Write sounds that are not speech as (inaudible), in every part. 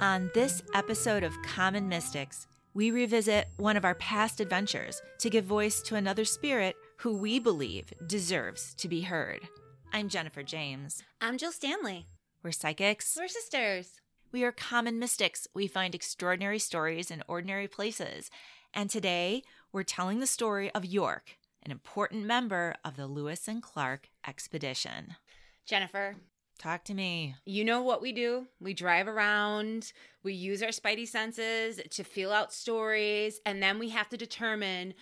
On this episode of Common Mystics, we revisit one of our past adventures to give voice to another spirit who we believe deserves to be heard. I'm Jennifer James. I'm Jill Stanley. We're psychics. We're sisters. We are common mystics. We find extraordinary stories in ordinary places. And today, we're telling the story of York, an important member of the Lewis and Clark expedition. Jennifer, Talk to me. you know what we do? We drive around, we use our spidey senses to feel out stories, and then we have to determine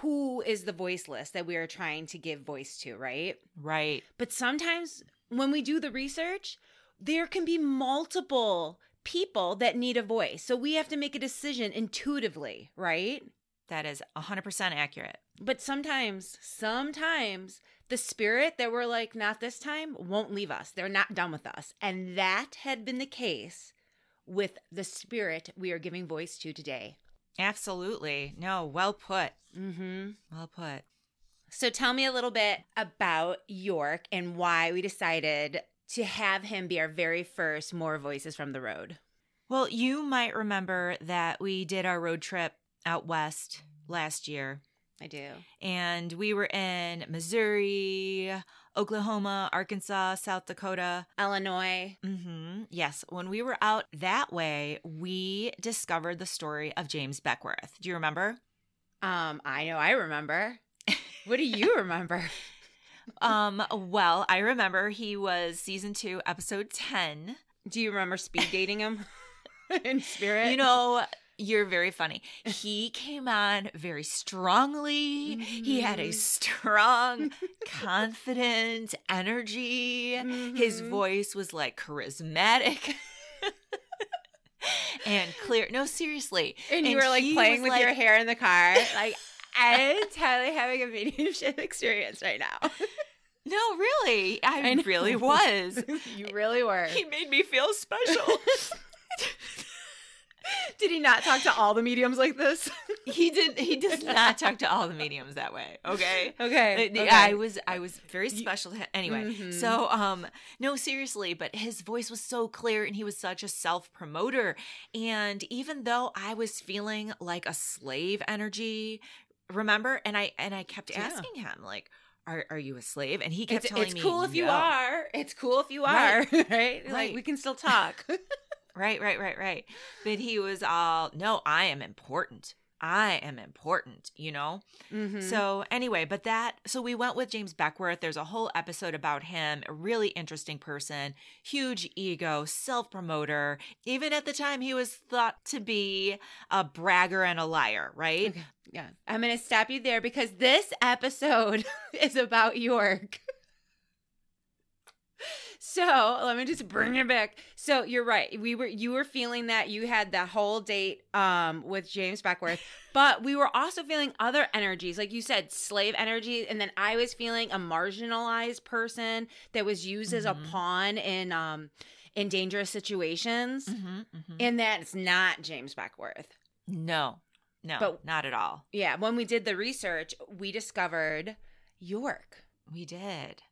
who is the voiceless that we are trying to give voice to, right? Right. But sometimes when we do the research, there can be multiple people that need a voice. So we have to make a decision intuitively, right? That is 100% accurate. But sometimes, sometimes the spirit that we're like, not this time, won't leave us. They're not done with us. And that had been the case with the spirit we are giving voice to today. Absolutely. No, well put. Mm-hmm. Well put. So tell me a little bit about York and why we decided to have him be our very first More Voices from the Road. Well, you might remember that we did our road trip out west last year, I do. and we were in Missouri, Oklahoma, Arkansas, South Dakota. Illinois. hmm Yes, when we were out that way, we discovered the story of James Beckwourth. Do you remember? Um, I know I remember. (laughs) What do you remember? (laughs) um, well, I remember he was season two, episode 10. Do you remember speed dating him (laughs) in spirit? You know, you're very funny. He came on very strongly. He had a Mhm. strong, (laughs) confident energy. His Mhm. voice was like charismatic. (laughs) and clear. No, seriously. and you were like playing with your hair in the car. (laughs) Like I'm totally having a mediumship experience right now. No, really. I, I really was. you really were. He made me feel special. (laughs) Did he not talk to all the mediums like this? (laughs) he did he does not talk to all the mediums that way, okay? Okay. Uh, I was I was very special to him. Anyway, Mhm. so um no seriously, but his voice was so clear and he was such a self-promoter and even though I was feeling like a slave energy, remember? And I and I kept Yeah. asking him like are, are you a slave? And he kept It's, telling it's me "It's cool if you are. It's cool if you are. Right. (laughs) Right. Like Right. we can still talk. Right, right, right, right. But he was all, no, I am important. I am important, you know? Mhm. So, anyway, but that, so we went with James Beckwourth. There's a whole episode about him, a really interesting person, huge ego, self promoter. Even at the time, he was thought to be a bragger and a liar, right? Okay. Yeah. I'm going to stop you there because this episode (laughs) is about York. (laughs) So let me just bring it back. So you're right. We were you were feeling that you had that whole date um with James Beckwourth, (laughs) but we were also feeling other energies, like you said, slave energy, and then I was feeling a marginalized person that was used as a Mhm. pawn in um in dangerous situations, Mm-hmm, mm-hmm. and that's not James Beckwourth. No, no, But- not at all. Yeah, when we did the research, we discovered York. We did.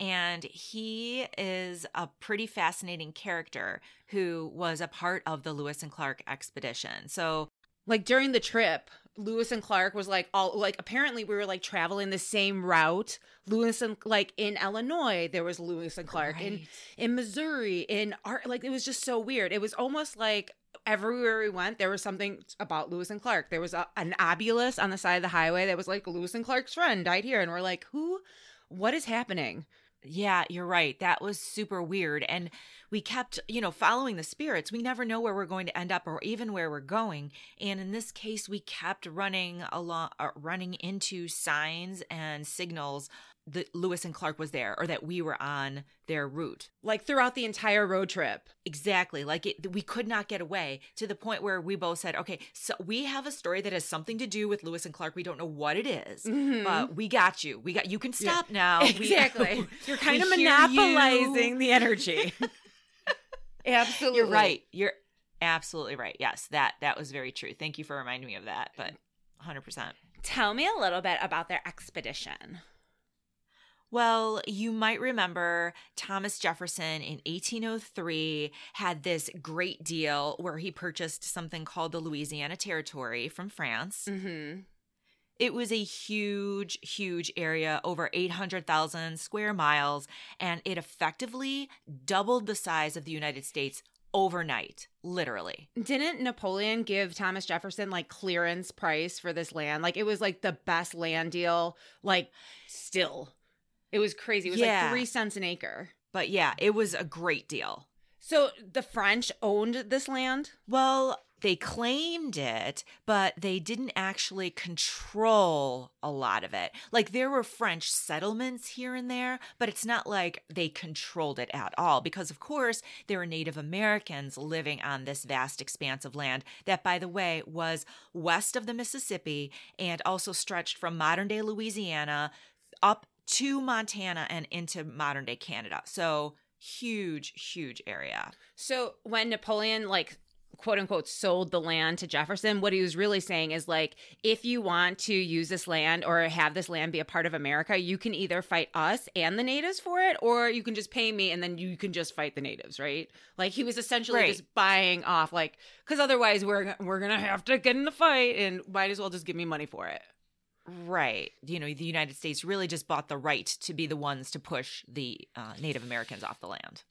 And he is a pretty fascinating character who was a part of the Lewis and Clark expedition. So, Like during the trip, Lewis and Clark was like all like apparently we were like traveling the same route. Lewis and like in Illinois, there was Lewis and Clark. In Right. in Missouri, in art like it was just so weird. It was almost like everywhere we went, there was something about Lewis and Clark. There was a, an obelisk on the side of the highway that was like Lewis and Clark's friend died here, and we're like, who? What is happening? Yeah, you're right. That was super weird. And we kept, you know, following the spirits. We never know where we're going to end up or even where we're going. And in this case, we kept running along, uh, running into signs and signals that Lewis and Clark was there or that we were on their route. Like throughout the entire road trip. Exactly. Like it, we could not get away to the point where we both said, okay, so we have a story that has something to do with Lewis and Clark. We don't know what it is, Mhm. but we got you. We got, you can Yeah. stop now. We- (laughs) Exactly. (laughs) You're kind of monopolizing you. the energy. (laughs) Absolutely. You're right. You're absolutely right. Yes, that that was very true. Thank you for reminding me of that. But 100%. Tell me a little bit about their expedition. Well, you might remember Thomas Jefferson in 1803 had this great deal where he purchased something called the Louisiana Territory from France. Mm-hmm. It was a huge, huge area, over 800,000 square miles, and it effectively doubled the size of the United States overnight, literally. Didn't Napoleon give Thomas Jefferson like clearance price for this land? Like it was like the best land deal, like still. It was crazy. It was Yeah. like three cents an acre. But yeah, it was a great deal. So the French owned this land? Well, they claimed it, but they didn't actually control a lot of it. Like there were French settlements here and there, but it's not like they controlled it at all because, of course, there were Native Americans living on this vast expanse of land that, by the way, was west of the Mississippi and also stretched from modern day Louisiana up to Montana and into modern day Canada. So, huge, huge area. So when Napoleon like quote unquote sold the land to Jefferson, what he was really saying is like if you want to use this land or have this land be a part of America, you can either fight us and the natives for it or you can just pay me and then you can just fight the natives, right? Like he was essentially Right. just buying off like cuz otherwise we're we're going to have to get in the fight and might as well just give me money for it. Right. You know, the United States really just bought the right to be the ones to push the uh, Native Americans off the land,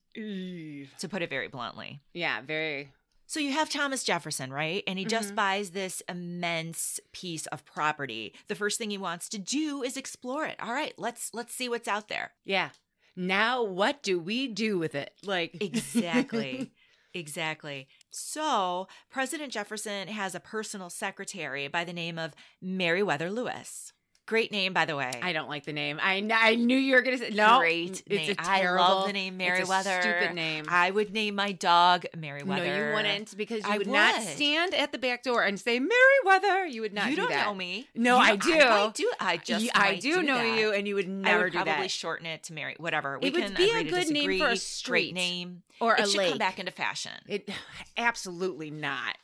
to put it very bluntly. Yeah, very So you have Thomas Jefferson, right? And he just Mhm. buys this immense piece of property. The first thing he wants to do is explore it. All right, let's let's see what's out there. Yeah. Now what do we do with it? Like (laughs) Exactly. exactly. So, President Jefferson has a personal secretary by the name of Meriwether Lewis. Great name, by the way. I don't like the name. I, kn- I knew you were going to say no. Great It's name. a I love the name it's a Meriwether. stupid name. I would name my dog Meriwether. No, you wouldn't because you I would, not stand at the back door and say Meriwether. You would not. you do don't that. know me. No, You- I do. I, do. I just. You- I might do, know that. you, and you would never I would do probably that. shorten it to Mary. Whatever. We It would be a good name for a street name. or a it should lake. come back into fashion. It (sighs) absolutely not.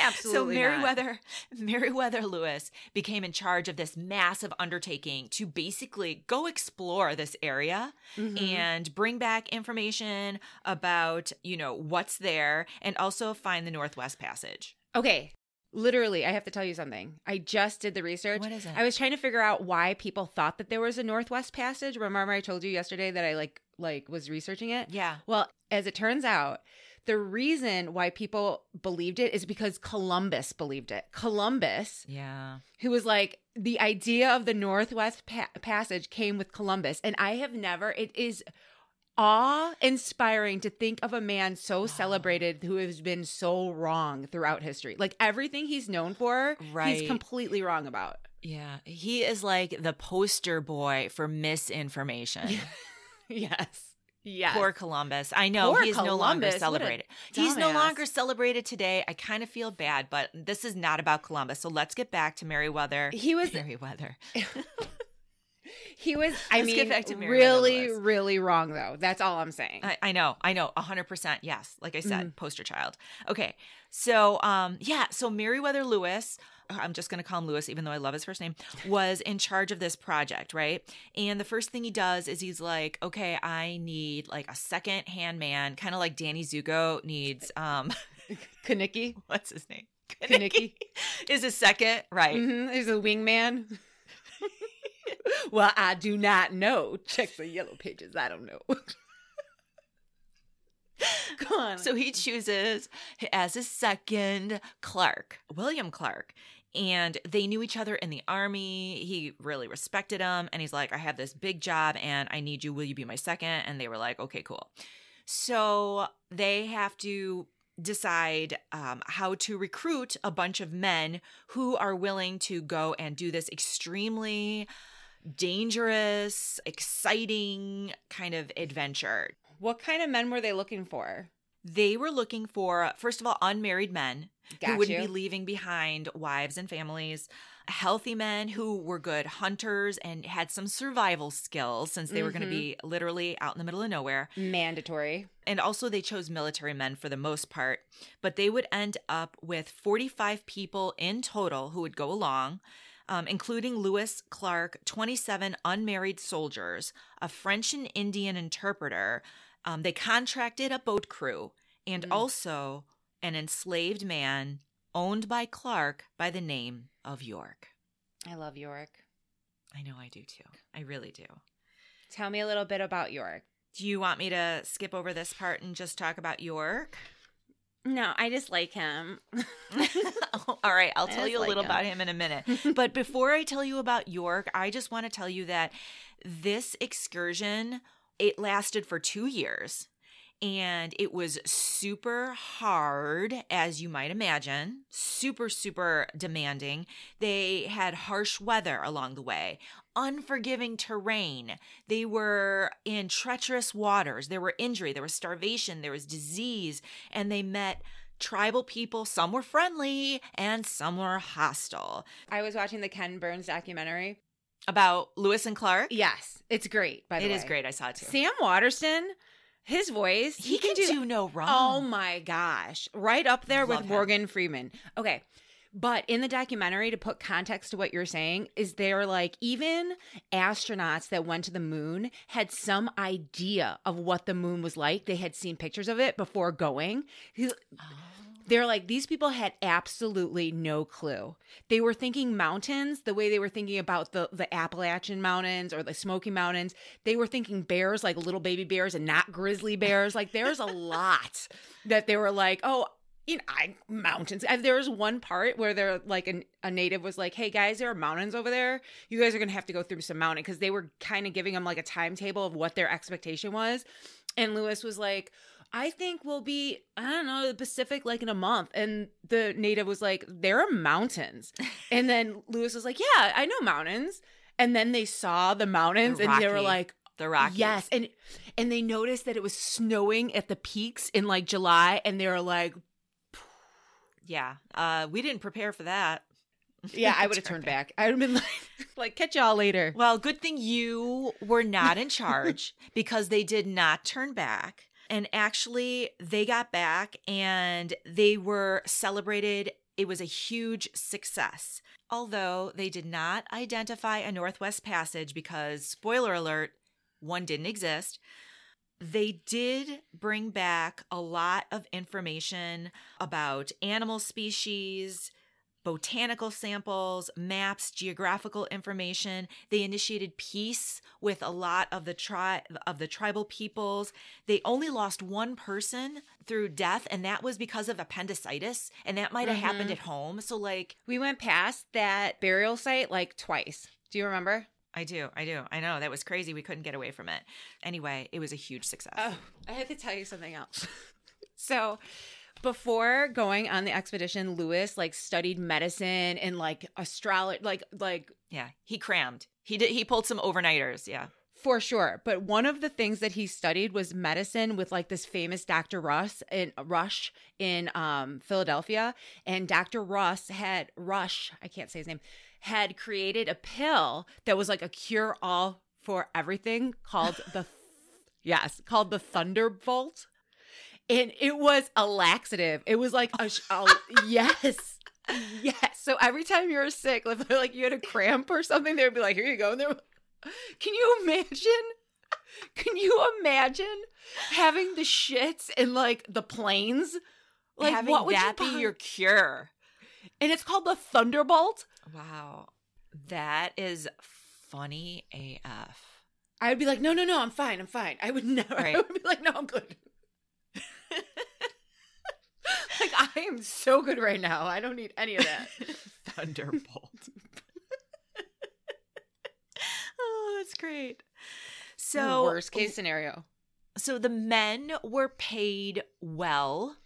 So Absolutely not. Meriwether Meriwether Lewis became in charge of this massive undertaking to basically go explore this area Mhm. and bring back information about, you know, what's there and also find the Northwest Passage. Okay. Literally, I have to tell you something. I just did the research. What is it? I was trying to figure out why people thought that there was a Northwest Passage. Remember I told you yesterday that I like like was researching it? Yeah. Well, as it turns out, the reason why people believed it is because Columbus believed it. Columbus, Yeah. who was like, the idea of the Northwest pa- Passage came with Columbus. And I have never, it is awe inspiring to think of a man so celebrated who has been so wrong throughout history. Like everything he's known for, Right. he's completely wrong about. Yeah. He is like the poster boy for misinformation. (laughs) yes. Yes. Poor Columbus. I know Poor he's no longer Columbus. What a celebrated. He's no longer celebrated today. I kind of feel bad, but this is not about Columbus. So let's get back to Meriwether. he was (laughs) Meriwether. (laughs) he was I Let's mean back to really Lewis. really wrong though. That's all I'm saying. I, I know, I know, hundred percent. Yes, like I said, Mhm. poster child. Okay, so um, yeah, so Meriwether Lewis. I'm just going to call him Lewis, even though I love his first name, was in charge of this project, right? And the first thing he does is he's like, okay, I need like a second hand man, kind of like Danny Zuko needs, um, (laughs) Kenickie. (laughs) what's his name? Kenickie. (laughs) is a second, right? Mm-hmm. There's a wingman. well, I do not know. Check the yellow pages. I don't know. So he chooses as his second Clark, William Clark. And they knew each other in the army. He really respected him. And he's like, I have this big job and I need you. Will you be my second? And they were like, okay, cool. So they have to decide um, how to recruit a bunch of men who are willing to go and do this extremely dangerous, exciting kind of adventure. what kind of men were they looking for? They were looking for, first of all, unmarried men Got who wouldn't you. be leaving behind wives and families, healthy men who were good hunters and had some survival skills since they were going to be literally out in the middle of nowhere. Mandatory. And also, they chose military men for the most part, but they would end up with 45 people in total who would go along. um, including Lewis Clark, 27 unmarried soldiers, a French and Indian interpreter. Um, they contracted a boat crew and Mm. also an enslaved man owned by Clark by the name of York. I love York. I know I do too. I really do. Tell me a little bit about York. Do you want me to skip over this part and just talk about York? No, I just like him. (laughs) All right, I'll tell you a like little him. about him in a minute. (laughs) but before I tell you about York, I just want to tell you that this excursion it lasted for 2 years and it was super hard as you might imagine, super super demanding. They had harsh weather along the way, unforgiving terrain. They were in treacherous waters. There were injury, there was starvation, there was disease, and they met tribal people. Some were friendly and some were hostile. I was watching the Ken Burns documentary. About Lewis and Clark. Yes, it's great. By the It way, is great. I saw it too. Sam Waterston, his voice, he, can, do, no wrong. Oh my gosh. Right up there Love with him. Morgan Freeman. Okay. But in the documentary, to put context to what you're saying, is they're like, even astronauts that went to the moon had some idea of what the moon was like. They had seen pictures of it before going. He- oh. They're like, these people had absolutely no clue. They were thinking mountains the way they were thinking about the, the Appalachian Mountains or the Smoky Mountains. They were thinking bears like little baby bears and not grizzly bears. Like, there's a (laughs) lot that they were like, oh, you know, I mountains. And there was one part where they're like an, a native was like, "Hey guys, there are mountains over there. You guys are gonna have to go through some mountain because they were kind of giving them like a timetable of what their expectation was." And Lewis was like, "I think we'll be, I don't know, the Pacific like in a month." And the native was like, "There are mountains." (laughs) and then Lewis was like, "Yeah, I know mountains." And then they saw the mountains, The and they were like, the Rockies. Yes, and and they noticed that it was snowing at the peaks in like July, and they were like, yeah. Uh, we didn't prepare for that. "Yeah, I (laughs) would have turned back. I would have been like, (laughs) like catch y'all later." Well, good thing you were not in charge because they did not turn back. And actually, they got back and they were celebrated. It was a huge success. Although they did not identify a Northwest Passage because, spoiler alert, one didn't exist. They did bring back a lot of information about animal species, botanical samples, maps, geographical information. They initiated peace with a lot of the tri- of the tribal peoples. They only lost one person through death and that was because of appendicitis and that might have happened Mhm. at home. So like We went past that burial site like twice. Do you remember? I do. I do. I know that was crazy. We couldn't get away from it. Anyway, it was a huge success. Oh, I had to tell you something else. (laughs) so, before going on the expedition, Lewis like studied medicine and like astrology, like like yeah, he crammed. He did he pulled some overnighters, yeah. For sure. But one of the things that he studied was medicine with like this famous Dr. Russ in Rush in um Philadelphia. And Dr. Russ had Rush, I can't say his name, had created a pill that was like a cure all for everything called the (laughs) yes, called the Thunderbolt. And it was a laxative. It was like a, sh- a (laughs) yes. Yes. So every time you were sick, if (laughs) like you had a cramp or something, they would be like, "Here you go." And they were can you imagine? Can you imagine having the shits in like the plains? Like Having what would that you be your cure. And it's called the Thunderbolt. Wow. That is funny AF. I would be like, no, no, no, I'm fine, I'm fine. I would (laughs) never. Right. I would be like, no, I'm good. Like I am so good right now. I don't need any of that. (laughs) Thunderbolt. (laughs) oh, that's great. So worst case scenario. so the men were paid well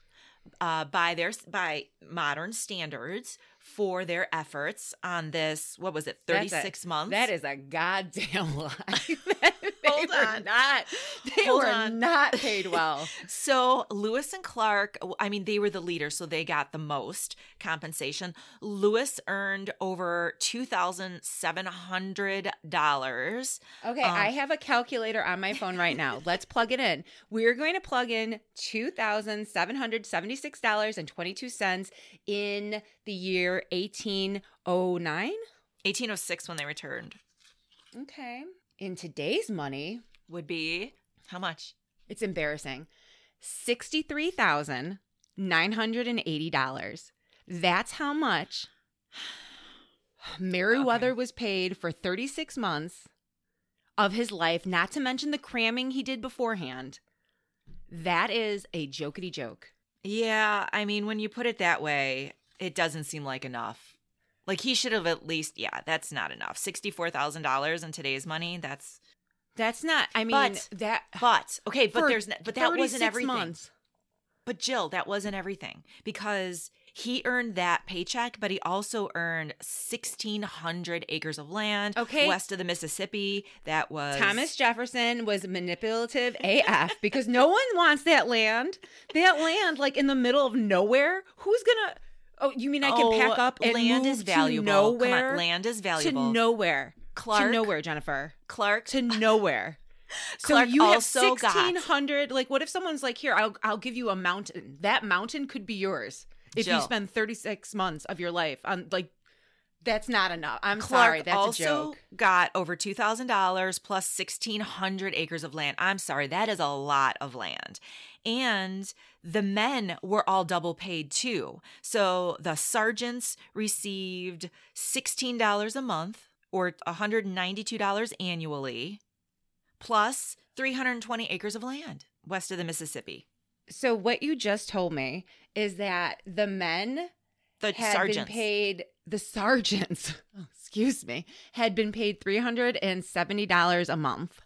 uh, by their by modern standards for their efforts on this. What was it? Thirty six months. That is a goddamn (laughs) lie. Hold they were on. not. (laughs) They Hold were on. not (laughs) paid well. So Lewis and Clark, I mean, they were the leaders, so they got the most compensation. Lewis earned over two thousand seven hundred dollars. Okay, Um, I have a calculator on my phone right now. (laughs) Let's plug it in. We're going to plug in $2,776.22 in the year 1809. 1806 when they returned Okay. In today's money, would be how much? it's embarrassing. $63,980. That's how much (sighs) Meriwether Okay. was paid for 36 months of his life, not to mention the cramming he did beforehand. That is a jokety joke. Yeah, I mean, when you put it that way, it doesn't seem like enough. Like he should have at least, yeah, that's not enough. Sixty-four thousand dollars in today's money. That's That's not, I mean, But- that. but okay, but there's but that wasn't everything. months. But Jill, that wasn't everything because he earned that paycheck, but he also earned sixteen hundred acres of land Okay. west of the Mississippi. That was Thomas Jefferson was manipulative AF because no one wants that land. That land, like in the middle of nowhere. Who's gonna? Oh, you mean I can Oh, pack up and land is valuable. to Come on, land is valuable. to nowhere. Clark to nowhere, Jennifer. Clark To nowhere. (laughs) So Clark you have also got- sixteen hundred. Like, what if someone's like, "Here, I'll I'll give you a mountain. That mountain could be yours if you spend thirty six months of your life on like." That's not enough. I'm Clark sorry. That's also a joke. got over two thousand dollars plus sixteen hundred acres of land. I'm sorry, that is a lot of land. And the men were all double paid too. So the sergeants received sixteen dollars a month or $192 annually, plus 320 acres of land west of the Mississippi. So what you just told me is that the men The had sergeants. been paid the sergeants, oh, (laughs) excuse me, had been paid three hundred and seventy dollars a month.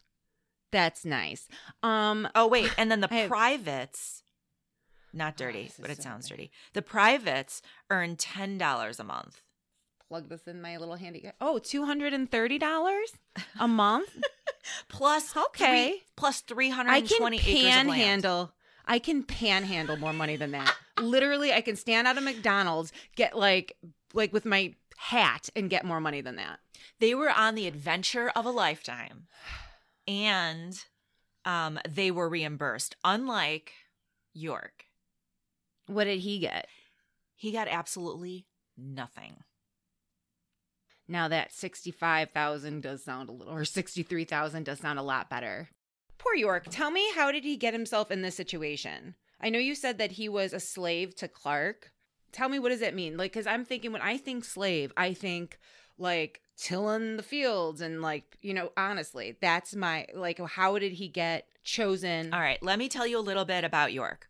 That's nice. Um, Oh wait, and then the I privates not Oh, dirty, is but it so sounds good. dirty. The privates earn $10 a month. plug this in my little handy. Oh, two hundred and thirty dollars a month. Plus Okay. three, plus I can acres of land. panhandle. I can panhandle more money than that. Literally, I can stand out of McDonald's, get like like with my hat, and get more money than that. They were on the adventure of a lifetime. And um they were reimbursed unlike York. What did he get? He got absolutely nothing. Now that 65,000 does sound a little, or 63,000 does sound a lot better. Poor York. Tell me, how did he get himself in this situation? I know you said that he was a slave to Clark. Tell me, what does that mean? Like, because I'm thinking, when I think slave, I think like tilling the fields and like, you know, honestly, that's my, like, how did he get chosen? All right, let me tell you a little bit about York.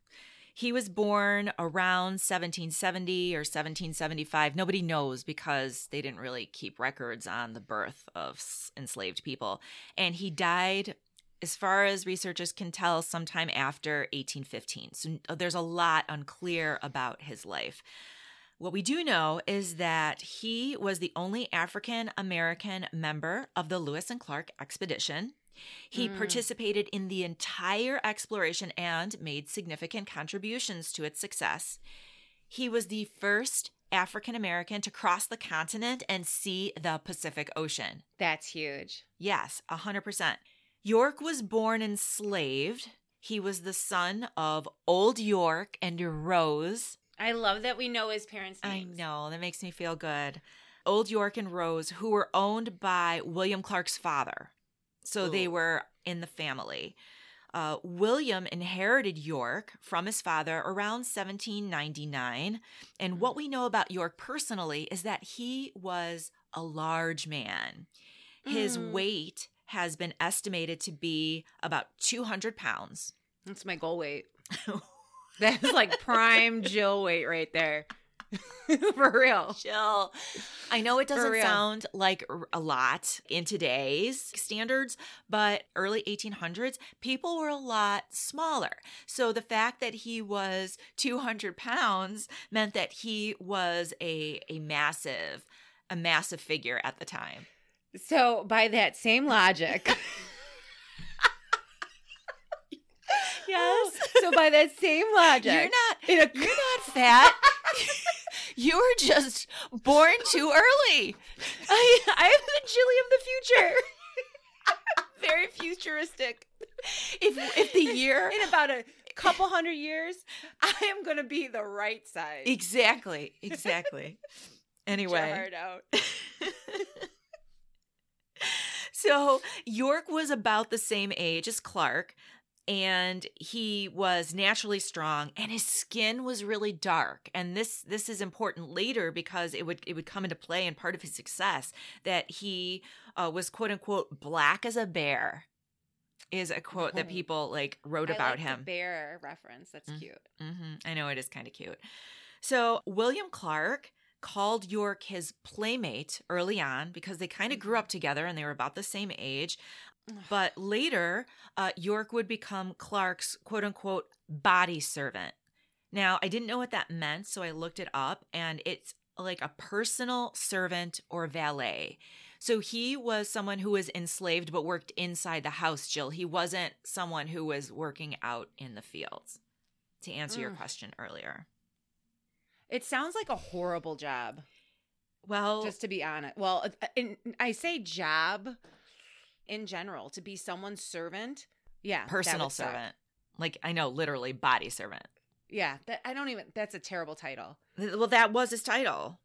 He was born around 1770 or 1775. Nobody knows because they didn't really keep records on the birth of enslaved people. And he died, as far as researchers can tell, sometime after 1815. So there's a lot unclear about his life. What we do know is that he was the only African American member of the Lewis and Clark expedition. He Mm. participated in the entire exploration and made significant contributions to its success. He was the first African American to cross the continent and see the Pacific Ocean. That's huge. Yes, 100%. York was born enslaved. He was the son of Old York and Rose. I love that we know his parents' names. I know, that makes me feel good. Old York and Rose, who were owned by William Clark's father. So they were in the family. Uh, William inherited York from his father around 1799. And what we know about York personally is that he was a large man. His Mm. weight has been estimated to be about 200 pounds. That's my goal weight. (laughs) That's like prime (laughs) Jill weight right there. (laughs) For real. Chill. I know it doesn't sound like a lot in today's standards, but early 1800s, people were a lot smaller. So the fact that he was 200 pounds meant that he was a, a massive, a massive figure at the time. So, by that same logic, (laughs) so (laughs) by that same logic, You're not in a, you're not fat. (laughs) you were just born too early. I, I am the Jilly of the future. (laughs) Very futuristic. If if the year In about a couple hundred years, I am going to be the right size. Exactly. Exactly. Anyway, so York was about the same age as Clark, and he was naturally strong and his skin was really dark and this this is important later because it would it would come into play and part of his success that he uh, was quote unquote black as a bear is a quote that Oh. people like wrote I about like him bear reference. That's Mm. cute. hmm I know it is kind of cute. So William Clark called York his playmate early on because they kind of grew up together and they were about the same age. (sighs) But later, uh, York would become Clark's quote unquote body servant. Now, I didn't know what that meant, so I looked it up, and it's like a personal servant or valet. So he was someone who was enslaved but worked inside the house, Jill. He wasn't someone who was working out in the fields, to answer your Mm. question earlier. It sounds like a horrible job. Well, just to be honest. Well, uh, I say job in general to be someone's servant. Yeah, personal would suck. servant. Like, I know, literally body servant. Yeah, that I don't even. That's a terrible title. Well, that was his title.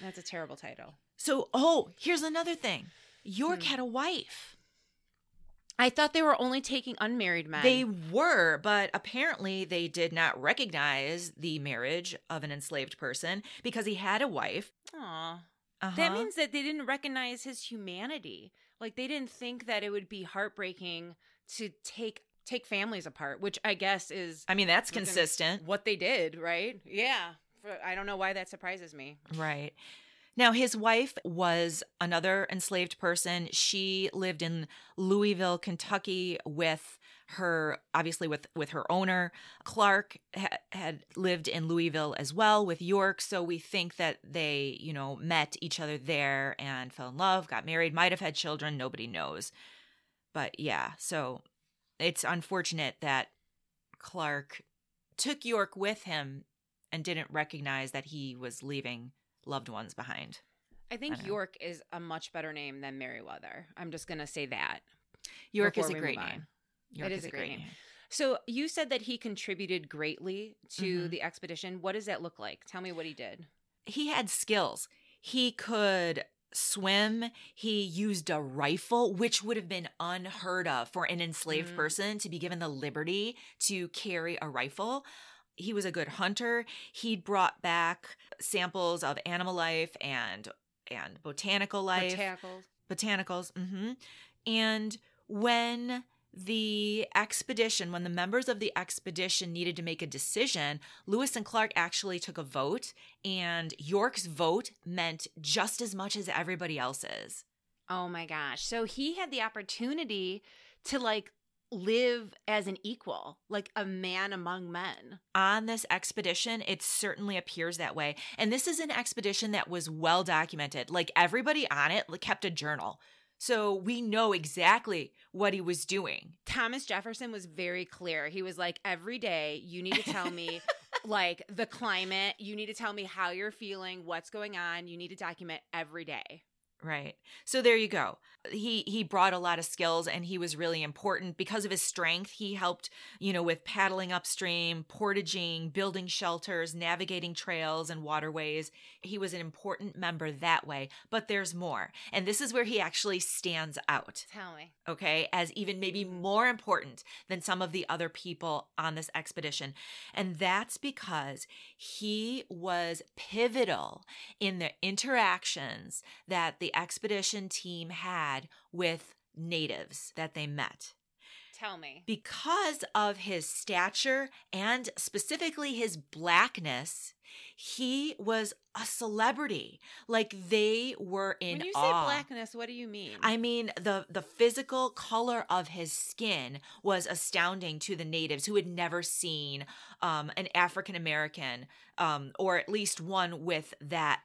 That's a terrible title. So, oh, here's another thing. York Hmm. had a wife. I thought they were only taking unmarried men. They were, but apparently they did not recognize the marriage of an enslaved person because he had a wife. Aw. Uh-huh. That means that they didn't recognize his humanity. Like they didn't think that it would be heartbreaking to take take families apart, which I guess is I mean, that's consistent. what they did, right? Yeah. I don't know why that surprises me. Right. Now, his wife was another enslaved person. She lived in Louisville, Kentucky with her obviously with with her owner clark ha- had lived in louisville as well with york so we think that they you know met each other there and fell in love got married might have had children nobody knows but yeah so it's unfortunate that clark took york with him and didn't recognize that he was leaving loved ones behind I think I. York is a much better name than Meriwether. I'm just going to say that. york is a great name york is a great name. So you said that he contributed greatly to Mhm. the expedition. What does that look like? Tell me what he did. he had skills. He could swim. He used a rifle, which would have been unheard of for an enslaved Mm. person to be given the liberty to carry a rifle. He was a good hunter. He'd brought back samples of animal life and and botanical life Botanicals. botanicals. hmm And when the expedition, when the members of the expedition needed to make a decision, Lewis and Clark actually took a vote, and York's vote meant just as much as everybody else's. Oh my gosh. So he had the opportunity to like live as an equal, like a man among men. On this expedition, it certainly appears that way. And this is an expedition that was well documented. Like everybody on it kept a journal. So we know exactly what he was doing. Thomas Jefferson was very clear. He was like, every day you need to tell me (laughs) like the climate, you need to tell me how you're feeling, what's going on. You need to document every day. Right. So there you go. He he brought a lot of skills and he was really important because of his strength. He helped, you know, with paddling upstream, portaging, building shelters, navigating trails and waterways. He was an important member that way, but there's more. And this is where he actually stands out Tell me. okay, as even maybe more important than some of the other people on this expedition. And that's because he was pivotal in the interactions that the expedition team had with natives that they met. Tell me. Because of his stature and specifically his blackness, he was a celebrity. Like they were in when you say blackness, what do you mean? I mean, the the physical color of his skin was astounding to the natives who had never seen um, an African American, um, or at least one with that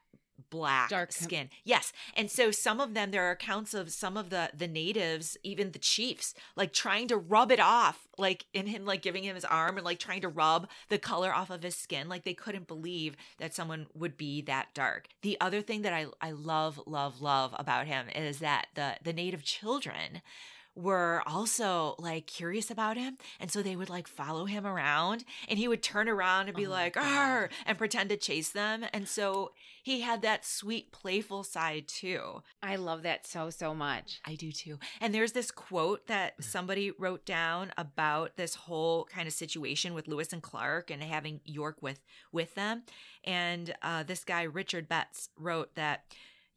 black Dark- skin. Yes, and so some of them, there are accounts of some of the the natives, even the chiefs, like trying to rub it off, like in him, like giving him his arm and like trying to rub the color off of his skin. Like they couldn't believe that someone would be that dark. The other thing that I I love love love about him is that the the native children were also like curious about him. And so they would like follow him around and he would turn around and be Oh like. Arr, and pretend to chase them. And so he had that sweet, playful side too. I love that so so much. I do too. And there's this quote that somebody wrote down about this whole kind of situation with Lewis and Clark and having York with with them. And uh, this guy Richard Betts wrote that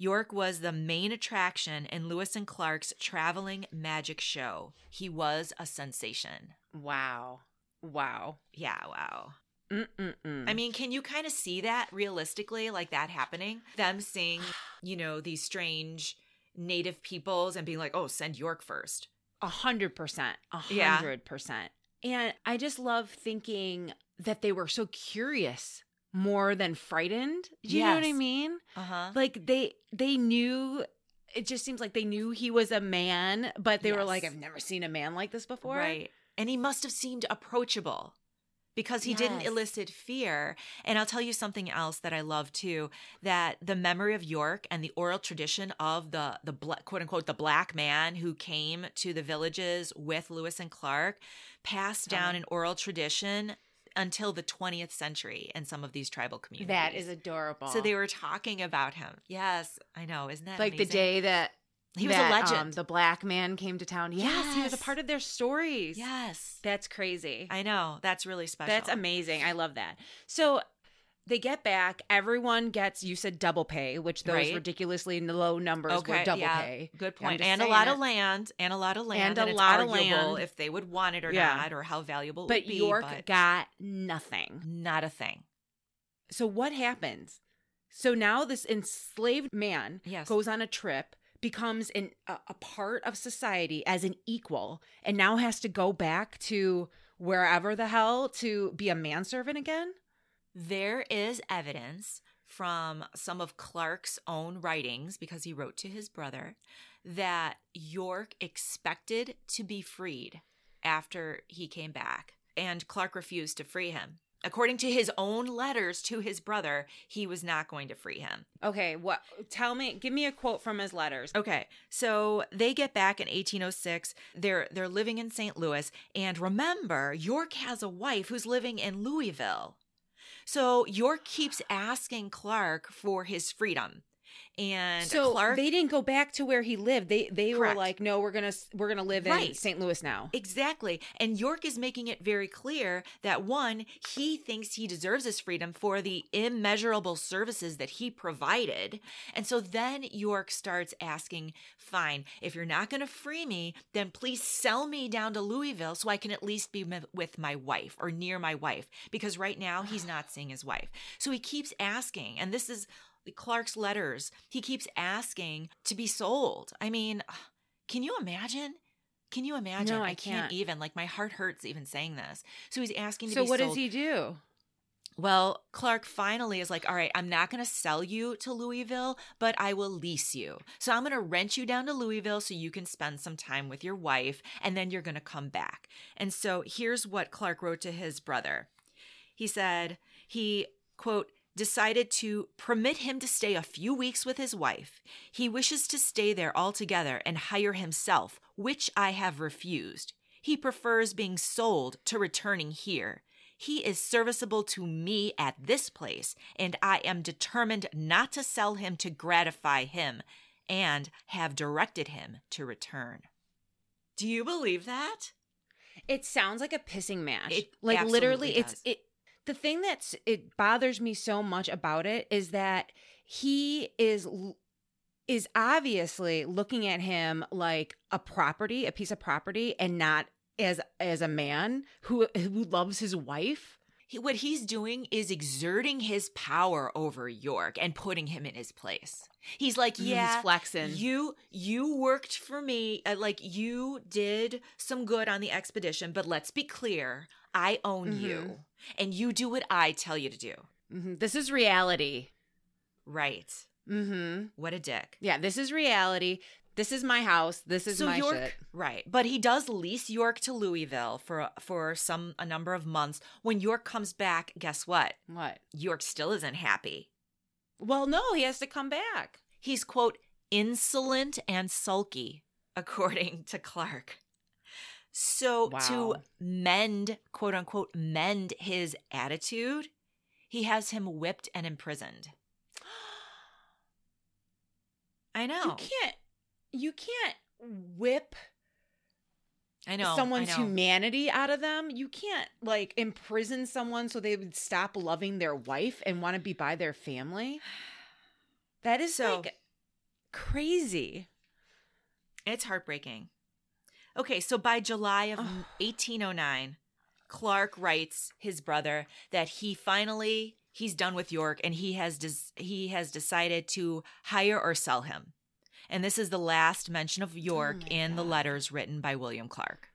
York was the main attraction in Lewis and Clark's traveling magic show. He was a sensation. Wow. Wow. Yeah, wow. Mm-mm-mm. I mean, can you kind of see that realistically, like that happening? Them seeing, you know, these strange native peoples and being like, oh, send York first. A hundred percent. A hundred percent. And I just love thinking that they were so curious more than frightened. Do you know what I mean? Uh huh. Like they they knew it just seems like they knew he was a man, but they were like, I've never seen a man like this before. Right. And he must have seemed approachable because he didn't elicit fear. And I'll tell you something else that I love too that the memory of York and the oral tradition of the the bla- quote unquote the black man who came to the villages with Lewis and Clark passed down an oral tradition until the 20th century in some of these tribal communities. That is adorable. So they were talking about him. Yes, I know. Isn't that like the day that he was that, a um, legend. the black man came to town. Yes, he was a part of their stories. yes. That's crazy. I know. That's really special. That's amazing. I love that. So they get back. Everyone gets, you said double pay, which those Right. ridiculously low numbers were double yeah, pay. Good point. And a lot it. of land, and a lot of land, And a lot of land. if they would want it or Yeah. not, or how valuable it But would be. York but got nothing. not a thing. So what happens? So now this enslaved man Yes. goes on a trip, becomes an, a, a part of society as an equal, and now has to go back to wherever the hell to be a manservant again. There is evidence from some of Clark's own writings, because he wrote to his brother, that York expected to be freed after he came back, and Clark refused to free him. According to his own letters to his brother, he was not going to free him. Okay, what? Tell me. Give me a quote from his letters. Okay, so they get back in 1806. They're they're living in St. Louis, and remember, York has a wife who's living in Louisville. So York keeps asking Clark for his freedom, and so Clark they didn't go back to where he lived. They they were like, no, we're gonna we're gonna live in St. Louis now. Exactly. And York is making it very clear that one, he thinks he deserves his freedom for the immeasurable services that he provided. And so then York starts asking, fine, if you're not going to free me, then please sell me down to Louisville so I can at least be m- with my wife or near my wife. Because right now he's (sighs) not seeing his wife. So he keeps asking. And this is Clark's letters. He keeps asking to be sold. I mean, can you imagine? Can you imagine? No, I can't. can't. even. Like my heart hurts even saying this. So he's asking to So be what sold. does he do? Well, Clark finally is like, all right, I'm not going to sell you to Louisville, but I will lease you. So I'm going to rent you down to Louisville so you can spend some time with your wife, and then you're going to come back. And so here's what Clark wrote to his brother. He said he, quote, decided to permit him to stay a few weeks with his wife. He wishes to stay there altogether and hire himself, which I have refused. He prefers being sold to returning here. He is serviceable to me at this place, and I am determined not to sell him to gratify him, and have directed him to return. Do you believe that? It sounds like a pissing match. It like absolutely literally, it's it. The thing that's it bothers me so much about it is that he is is obviously looking at him like a property, a piece of property, and not as as a man who who loves his wife. He, what he's doing is exerting his power over York and putting him in his place. He's like, yeah, He's flexing. you you worked for me, uh, like you did some good on the expedition, but let's be clear, I own Mhm. you, and you do what I tell you to do. Mhm. This is reality. Right? hmm What a dick. Yeah, this is reality. This is my house. This is so my York, shit. right? But he does lease York to Louisville for for some a number of months. When York comes back, guess what? What? York still isn't happy. Well, no, he has to come back. He's quote insolent and sulky. according to Clark. So to mend, quote unquote, mend his attitude, he has him whipped and imprisoned. (gasps) I know. You can't you can't whip I know. someone's I know. humanity out of them. You can't like imprison someone so they would stop loving their wife and want to be by their family. That is So- like crazy. It's heartbreaking. Okay, so by July of 1809, Clark writes his brother that he finally he's done with York and he has des- he has decided to hire or sell him. And this is the last mention of York oh my in the letters written by William Clark.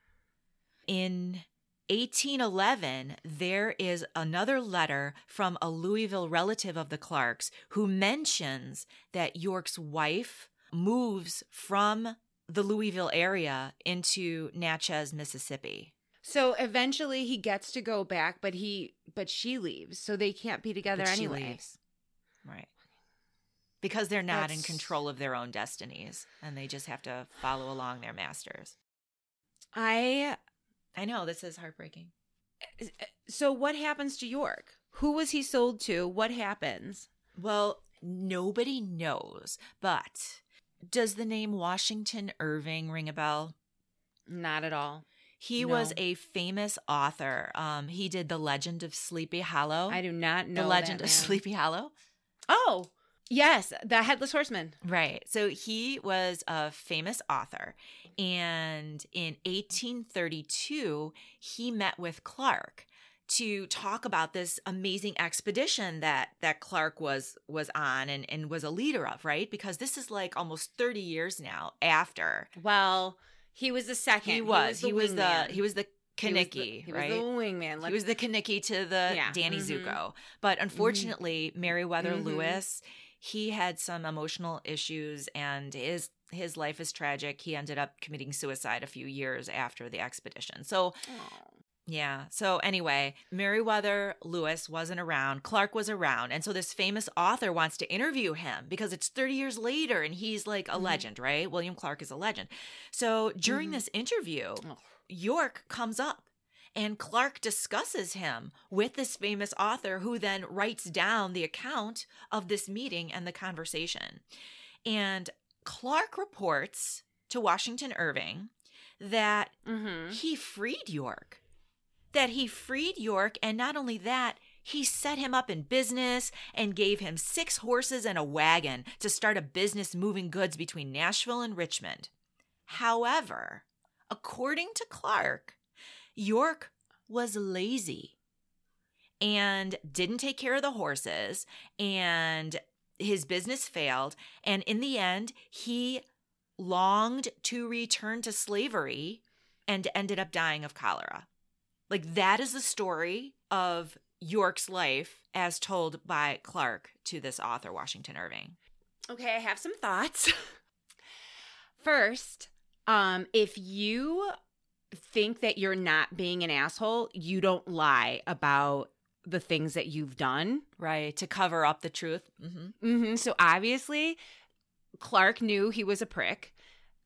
In 1811, there is another letter from a Louisville relative of the Clarks who mentions that York's wife moves from the Louisville area into Natchez, Mississippi. So eventually he gets to go back, but he but she leaves, so they can't be together But she anyway. leaves. Right. Because they're not in control of their own destinies and they just have to follow along their masters. I I know this is heartbreaking. so what happens to York? Who was he sold to? What happens? Well, nobody knows, but does the name Washington Irving ring a bell? Not at all. He No. was a famous author. Um, he did The Legend of Sleepy Hollow. I do not know the Legend of. Sleepy Hollow. Oh, yes, the headless horseman. Right. So he was a famous author. And in 1832, he met with Clark to talk about this amazing expedition that that Clark was was on and, and was a leader of, right? Because this is like almost 30 years now after Well, he was the second. he was. He was the he was the He was the- Kenickie, he right? was the wingman. he was the Kenickie to the Yeah. Danny Mhm. Zuko. But unfortunately, Meriwether Mhm. Lewis, he had some emotional issues and his his life is tragic. He ended up committing suicide a few years after the expedition. So, Oh. Yeah. So anyway, Meriwether Lewis wasn't around. Clark was around. And so this famous author wants to interview him because it's 30 years later and he's like a Mhm. legend, right? William Clark is a legend. So during Mhm. this interview, Oh. York comes up and Clark discusses him with this famous author who then writes down the account of this meeting and the conversation. And Clark reports to Washington Irving that Mhm. he freed York. That he freed York, and not only that, he set him up in business and gave him six horses and a wagon to start a business moving goods between Nashville and Richmond. However, according to Clark, York was lazy and didn't take care of the horses, and his business failed. And in the end, he longed to return to slavery and ended up dying of cholera. Like that is the story of York's life as told by Clark to this author, Washington Irving. Okay, I have some thoughts. (laughs) First, um, if you think that you're not being an asshole, you don't lie about the things that you've done. Right. To cover up the truth. Mm-hmm. Mm-hmm. So obviously, Clark knew he was a prick.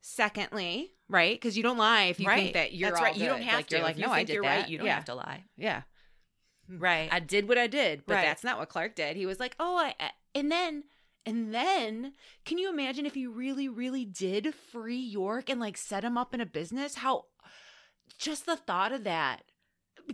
Secondly, right? Because you don't lie if you right. think that you're That's all right. You don't have like, to. You're like, if you no, I did you're that. right. You don't yeah. have to lie. Yeah. Hmm. Right. I did what I did, but Right. that's not what Clark did. He was like, "Oh, I," I- and then and then can you imagine if he really really did free York and like set him up in a business? How just the thought of that.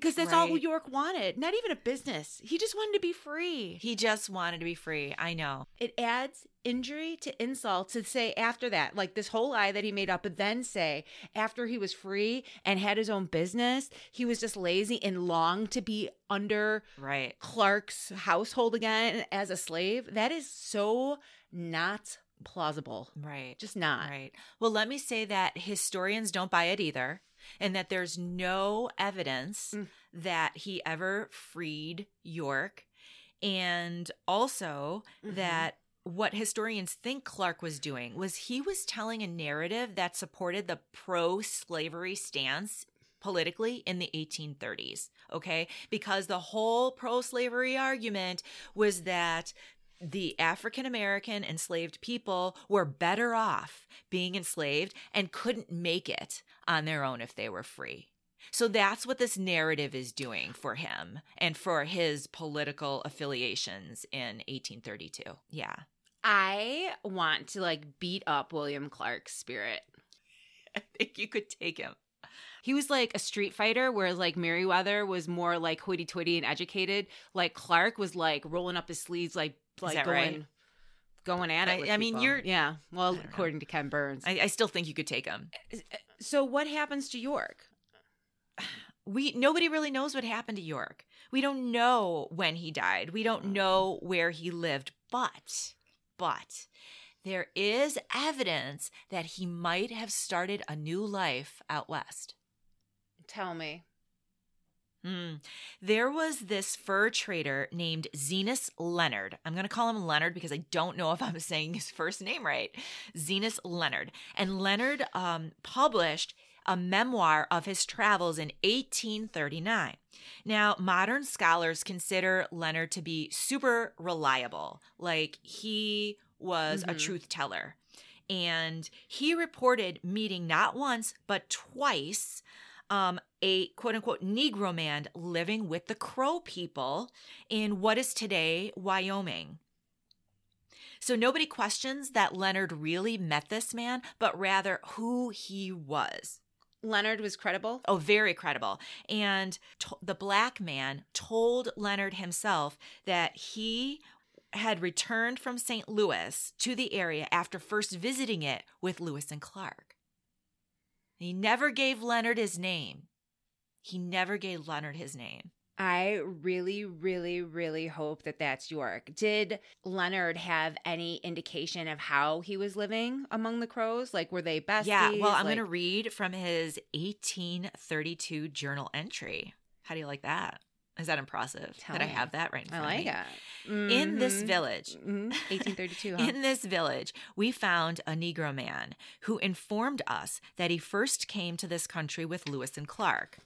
Because that's all Right. York wanted. Not even a business. He just wanted to be free. he just wanted to be free. I know. It adds injury to insult to say after that, like this whole lie that he made up, but then say after he was free and had his own business, he was just lazy and longed to be under Right. Clark's household again as a slave. That is so not plausible. Right. Just not. Right. Well, let me say that historians don't buy it either, and that there's no evidence Mm. that he ever freed York. And also Mhm. that what historians think Clark was doing was he was telling a narrative that supported the pro slavery stance politically in the 1830s. Okay. Because the whole pro slavery argument was that the African American enslaved people were better off being enslaved and couldn't make it on their own if they were free. So that's what this narrative is doing for him and for his political affiliations in 1832. Yeah. I want to like beat up William Clark's spirit. (laughs) I think you could take him. He was like a street fighter, whereas like Meriwether was more like hoity toity and educated. Like Clark was like rolling up his sleeves, like like that going right? going at it. I- I mean, people. you're- yeah. Well, don't know. according to Ken Burns. I, I still think you could take him. Eh, eh, so what happens to York? (sighs) we nobody really knows what happened to York. We don't know when he died. We don't mm-hmm. know where he lived, but but there is evidence that he might have started a new life out west. Tell me. Hmm. There was this fur trader named Zenas Leonard. I'm going to call him Leonard because I don't know if I'm (laughs) saying his first name right. Zenas Leonard. And Leonard um, published a memoir of his travels in 1839. Now, modern scholars consider Leonard to be super reliable, like he was a Mhm. truth teller. And he reported meeting not once, but twice um, a quote unquote Negro man living with the Crow people in what is today Wyoming. So nobody questions that Leonard really met this man, but rather who he was. Leonard was credible. Oh, very credible. And to- the black man told Leonard himself that he had returned from St. Louis to the area after first visiting it with Lewis and Clark. He never gave Leonard his name. He never gave Leonard his name. I really, really, really hope that that's York. Did Leonard have any indication of how he was living among the crows? Like, were they besties? yeah, well, I'm Like- going to read from his 1832 journal entry. How do you like that? Is that impressive Tell that I have that right in I front like of me? it. In this Mhm. village, Mhm. 1832. Huh? (laughs) In this village, we found a Negro man who informed us that he first came to this country with Lewis and Clark,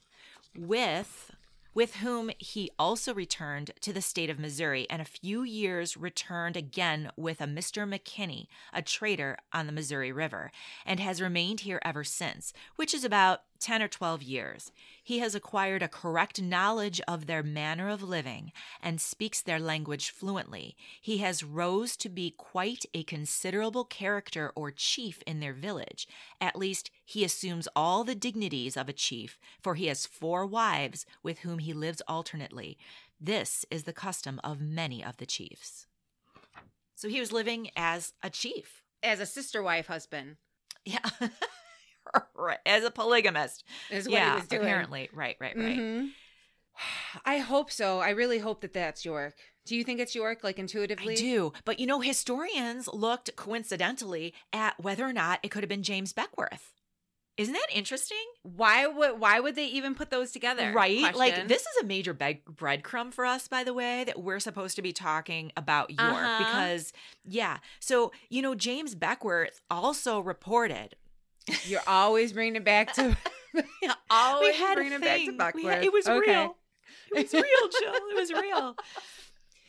with with whom he also returned to the state of Missouri and a few years returned again with a Mr. McKinney, a trader on the Missouri River, and has remained here ever since, which is about 10 or 12 years. He has acquired a correct knowledge of their manner of living and speaks their language fluently. He has rose to be quite a considerable character or chief in their village. At least he assumes all the dignities of a chief, for he has four wives with whom he lives alternately. This is the custom of many of the chiefs. So he was living as a chief. As a sister wife husband Yeah. (laughs) (laughs) As a polygamist. is what yeah, he was doing. apparently. Right, right, right. Mhm. (sighs) I hope so. I really hope that that's York. Do you think it's York, like intuitively? I do. But you know, historians looked coincidentally at whether or not it could have been James Beckwourth. Isn't that interesting? Why would Why would they even put those together? Right? Like, this is a major beg- breadcrumb for us, by the way, that we're supposed to be talking about York. Uh-huh. Because, yeah. So, you know, James Beckwourth also reported. You're always bringing it back to. (laughs) (laughs) (laughs) always we had bringing it back to Beckwourth. had- it was Okay. real. It was real, Jill. It was real.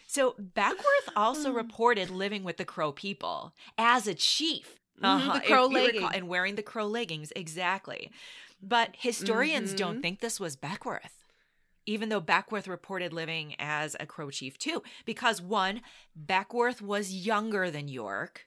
So Beckwourth also Mm. reported living with the Crow people as a chief. Mhm, the crow leggings. and wearing the crow leggings, exactly. But historians don't Mhm. think this was Beckwourth, even though Beckwourth reported living as a crow chief too. Because one, Beckwourth was younger than York.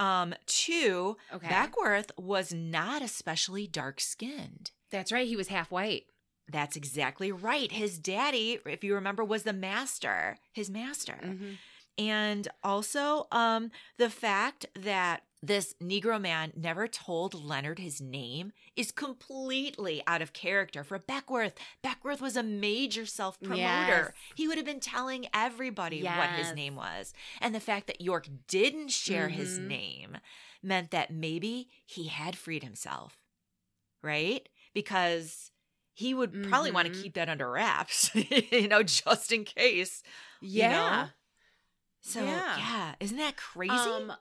Um, two, Okay. Beckwourth was not especially dark skinned. That's right. He was half white. That's exactly right. His daddy, if you remember, was the master, his master. Mhm. And also, um, the fact that this Negro man never told Leonard his name is completely out of character for Beckwourth. Beckwourth was a major self promoter. Yes. He would have been telling everybody what his name was. And the fact that York didn't share his Mhm. name meant that maybe he had freed himself, right? Because he would probably want to keep that under wraps, (laughs) you know, just in case. you know? Yeah. So Yeah. yeah, isn't that crazy? Um,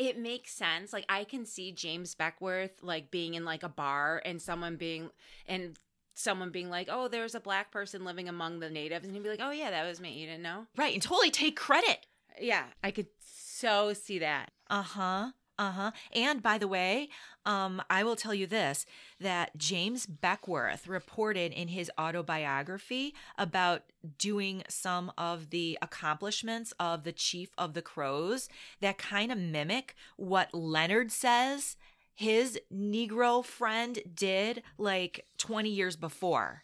it makes sense. Like I can see James Beckwourth like being in like a bar and someone being and someone being like, "Oh, there's a black person living among the natives," and he'd be like, "Oh yeah, that was me. You didn't know?" right, and totally take credit Yeah, I could so see that. Uh huh. Uh huh. And by the way, um, I will tell you this that James Beckwourth reported in his autobiography about doing some of the accomplishments of the Chief of the Crows that kind of mimic what Leonard says his Negro friend did like 20 years before.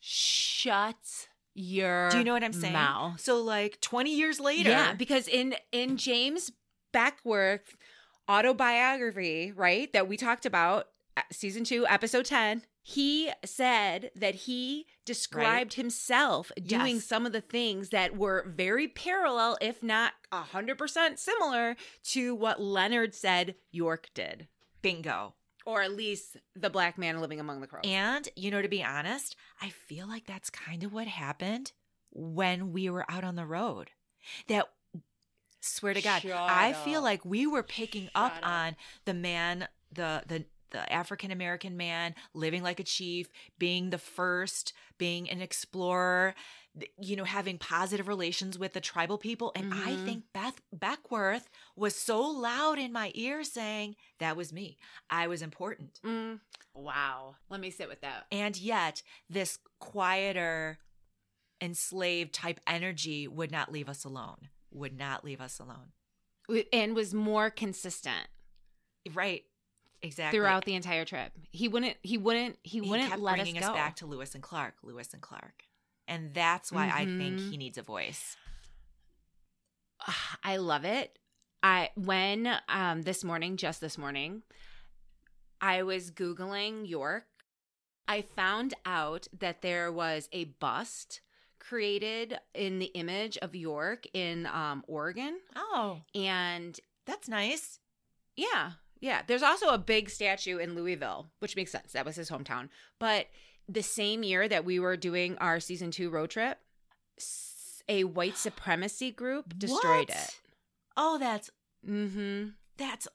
Shut your Do you know what I'm saying? mouth. So, like 20 years later. Yeah, because in in James Beckwourth autobiography, right, that we talked about uh, season 2 episode 10, he said that he described himself doing Yes. some of the things that were very parallel if not 100% similar to what Leonard said York did. bingo. Or at least the black man living among the crows. And, you know, to be honest, I feel like that's kind of what happened when we were out on the road. That, swear to God, Shut I feel like we were picking up Shut up. on the man, the, the, the African American man living like a chief, being the first, being an explorer, you know, having positive relations with the tribal people. And I Mhm. think Beth Beckwourth was so loud in my ear saying, that was me. I was important. Mm, wow. Let me sit with that. And yet, this quieter, enslaved type energy would not leave us alone. Would not leave us alone. And was more consistent. Right. Exactly. throughout the entire trip. He wouldn't. He wouldn't. He, he wouldn't kept let us bringing go. us back to Lewis and Clark, Lewis and Clark. And that's why I think Mhm. he needs a voice. (sighs) I love it. I when um this morning, just this morning, I was googling York. I found out that there was a bust created in the image of York in um Oregon, Oh, and that's nice. Yeah. Yeah. There's also a big statue in Louisville, which makes sense. That was his hometown. But the same year that we were doing our season two road trip, a white (gasps) supremacy group destroyed What? it. Oh, that's Mm-hmm. that's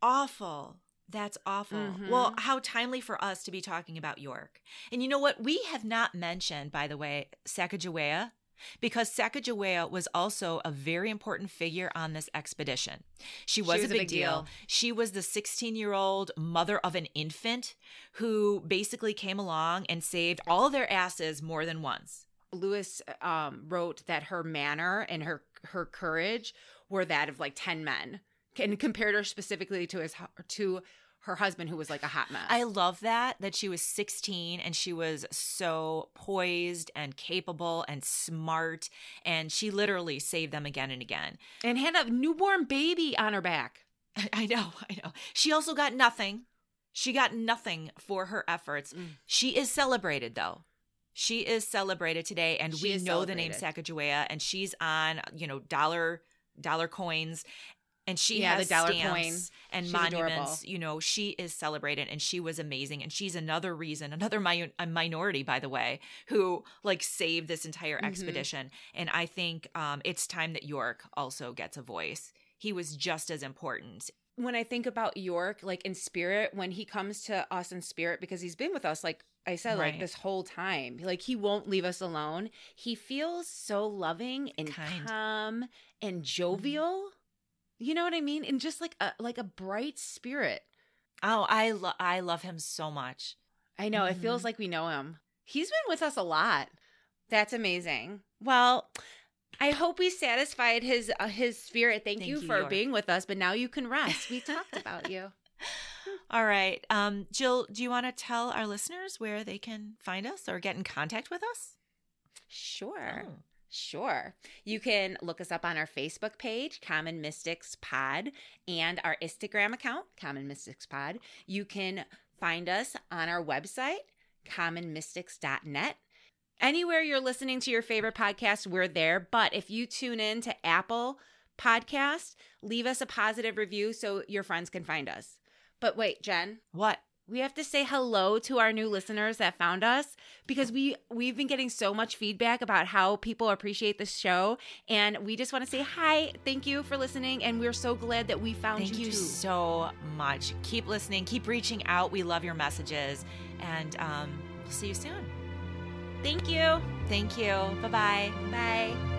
awful. That's awful. Mhm. Well, how timely for us to be talking about York. And you know what? We have not mentioned, by the way, Sacagawea, because Sacagawea was also a very important figure on this expedition. She was, a, big deal. She was the 16 year old mother of an infant who basically came along and saved all their asses more than once. Lewis um, wrote that her manner and her her courage were that of like ten men, and compared her specifically to his to her husband, who was like a hot mess. I love that that she was 16 and she was so poised and capable and smart and she literally saved them again and again. and had a newborn baby on her back. (laughs) I know, I know. She also got nothing. She got nothing for her efforts. Mm. She is celebrated though. She is celebrated today and She we know the name celebrated. Sacagawea and she's on, you know, dollar dollar coins and she Yeah, has the dollar stamps coin. and She's monuments. adorable. You know, she is celebrated and she was amazing and she's another reason, another mi- minority by the way, who like saved this entire Mhm. expedition. And I think um it's time that York also gets a voice. He was just as important. when I think about York, like in spirit, when he comes to us in spirit, because he's been with us, like I said, like this whole time, like he won't leave us alone. He feels so loving and Kind. calm and jovial. You know what I mean? And just like a like a bright spirit. Oh, I lo- I love him so much. I know it feels Mhm. like we know him. He's been with us a lot. That's amazing. Well, I hope we satisfied his uh, his spirit. Thank, Thank you you, for York. being with us. But now you can rest. We talked (laughs) about you. All right. Um Jill, do you want to tell our listeners where they can find us or get in contact with us? Sure. Oh. Sure. You can look us up on our Facebook page, Common Mystics Pod, and our Instagram account, Common Mystics Pod. You can find us on our website, commonmystics.net. Anywhere you're listening to your favorite podcast, we're there. But if you tune in to Apple Podcast, leave us a positive review so your friends can find us. But wait, Jen, What? We have to say hello to our new listeners that found us because we we've been getting so much feedback about how people appreciate the show and we just want to say hi thank you for listening and we're so glad that we found you. Thank you, you so much. Keep listening, keep reaching out. We love your messages and um we'll see you soon. thank you Thank you. Bye-bye. bye